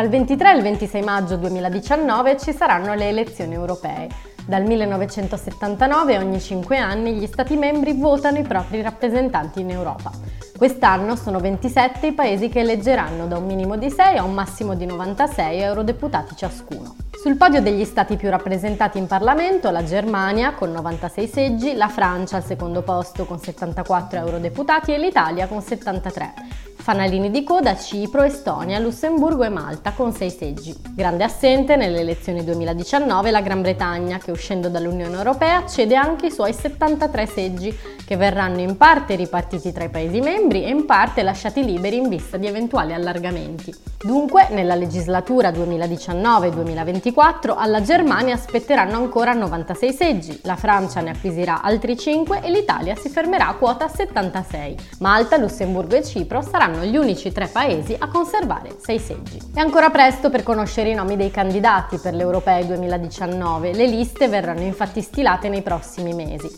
Il 23 e il 26 maggio 2019 ci saranno le elezioni europee. Dal 1979 ogni 5 anni gli Stati membri votano i propri rappresentanti in Europa. Quest'anno sono 27 i paesi che eleggeranno da un minimo di 6 a un massimo di 96 eurodeputati ciascuno. Sul podio degli stati più rappresentati in Parlamento la Germania con 96 seggi, la Francia al secondo posto con 74 eurodeputati e l'Italia con 73. Fanalini di coda Cipro, Estonia, Lussemburgo e Malta con 6 seggi. Grande assente nelle elezioni 2019 la Gran Bretagna che uscendo dall'Unione Europea cede anche i suoi 73 seggi che verranno in parte ripartiti tra i Paesi membri e in parte lasciati liberi in vista di eventuali allargamenti. Dunque, nella legislatura 2019-2024 alla Germania aspetteranno ancora 96 seggi, la Francia ne acquisirà altri 5 e l'Italia si fermerà a quota 76. Malta, Lussemburgo e Cipro saranno saranno gli unici tre paesi a conservare sei seggi. È ancora presto per conoscere i nomi dei candidati per l'Europei 2019, le liste verranno infatti stilate nei prossimi mesi.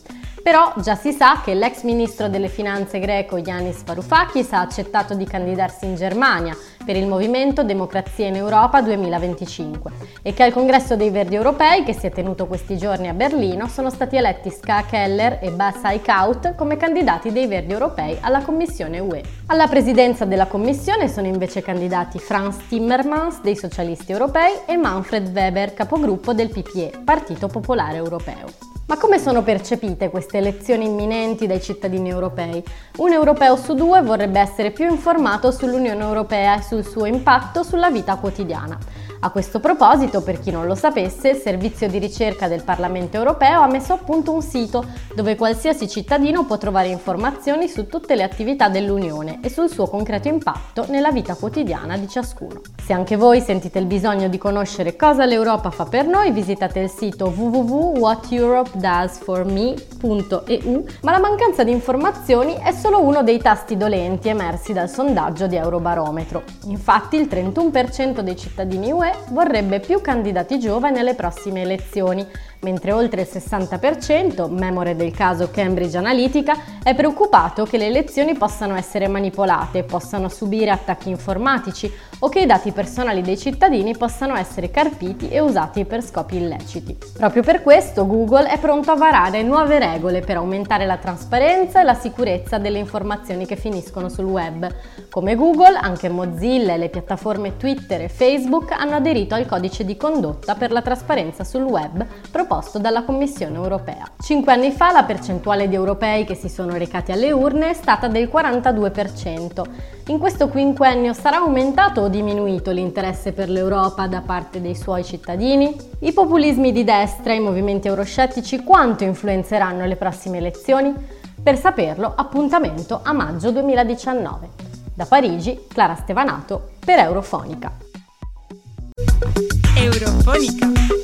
Però già si sa che l'ex ministro delle finanze greco Yanis Varoufakis ha accettato di candidarsi in Germania per il movimento Democrazia in Europa 2025 e che al congresso dei Verdi Europei che si è tenuto questi giorni a Berlino sono stati eletti Ska Keller e Bas Eickhout come candidati dei Verdi Europei alla Commissione UE. Alla presidenza della Commissione sono invece candidati Franz Timmermans dei Socialisti Europei e Manfred Weber, capogruppo del PPE, Partito Popolare Europeo. Ma come sono percepite queste elezioni imminenti dai cittadini europei? Un europeo su due vorrebbe essere più informato sull'Unione Europea e sul suo impatto sulla vita quotidiana. A questo proposito, per chi non lo sapesse, il servizio di ricerca del Parlamento europeo ha messo a punto un sito dove qualsiasi cittadino può trovare informazioni su tutte le attività dell'Unione e sul suo concreto impatto nella vita quotidiana di ciascuno. Se anche voi sentite il bisogno di conoscere cosa l'Europa fa per noi, visitate il sito www.whateuropedoesforme.eu, ma la mancanza di informazioni è solo uno dei tasti dolenti emersi dal sondaggio di Eurobarometro. Infatti il 31% dei cittadini UE vorrebbe più candidati giovani alle prossime elezioni, mentre oltre il 60%, memore del caso Cambridge Analytica, è preoccupato che le elezioni possano essere manipolate, possano subire attacchi informatici o che i dati personali dei cittadini possano essere carpiti e usati per scopi illeciti. Proprio per questo Google è pronto a varare nuove regole per aumentare la trasparenza e la sicurezza delle informazioni che finiscono sul web. Come Google, anche Mozilla e le piattaforme Twitter e Facebook hanno aderito al codice di condotta per la trasparenza sul web proposto dalla Commissione europea. Cinque anni fa la percentuale di europei che si sono recati alle urne è stata del 42%. In questo quinquennio sarà aumentato o diminuito l'interesse per l'Europa da parte dei suoi cittadini? I populismi di destra e i movimenti euroscettici quanto influenzeranno le prossime elezioni? Per saperlo, appuntamento a maggio 2019. Da Parigi, Clara Stevanato per Eurofonica. Eurofonica.